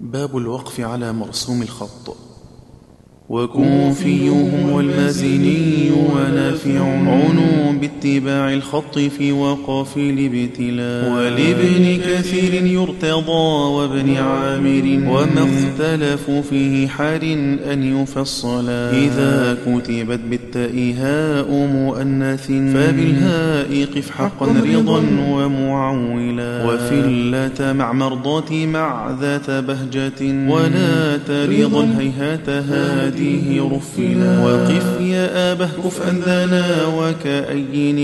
باب الوقف على مرسوم الخط. وكوفيهم والمازني ونافع عنوا باتباع الخط في وقف الابتلاء ولابن كثير يرتضى وابن عامر وما اختلفوا فيه حار أن يفصلا إذا كتبت بالتاء هاء مؤنث فبالهاء قف حقا رضا ومعولا وفي اللات مع مرضات مع ذات بهجة ولا ترضا هيهات هادي فيه رفلا. وقف يا آبه كفءا ذانا وكأين.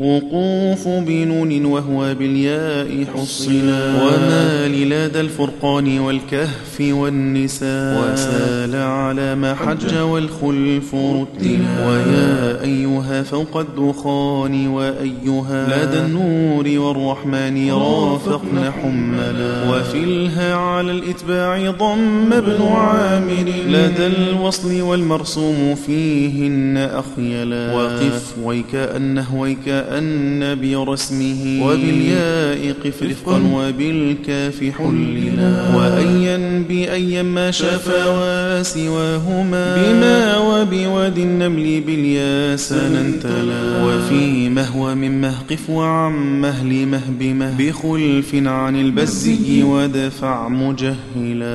الوقوف بنون وهو بالياء حصلا. وما للاد الفرقان والكهف والنساء. وسال على ما حج والخلف رتلا. ويا أيها فوق الدخان وأيها لدى النور والرحمن رافقن حملا. وفي الها على الإتباع ضم ابن عامر. لدى الوصف الأصل والمرسوم فيهن أخيلا وقف ويكأنه ويكأن برسمه وبالياء قف رفقا وبالكاف حللا وأيا بأيا ما شفا وسواهما بما وبود النمل بالياس ننتلا وفي مهو من مهقف وعن مهل مهبمه بخلف عن البزي ودفع مجهلا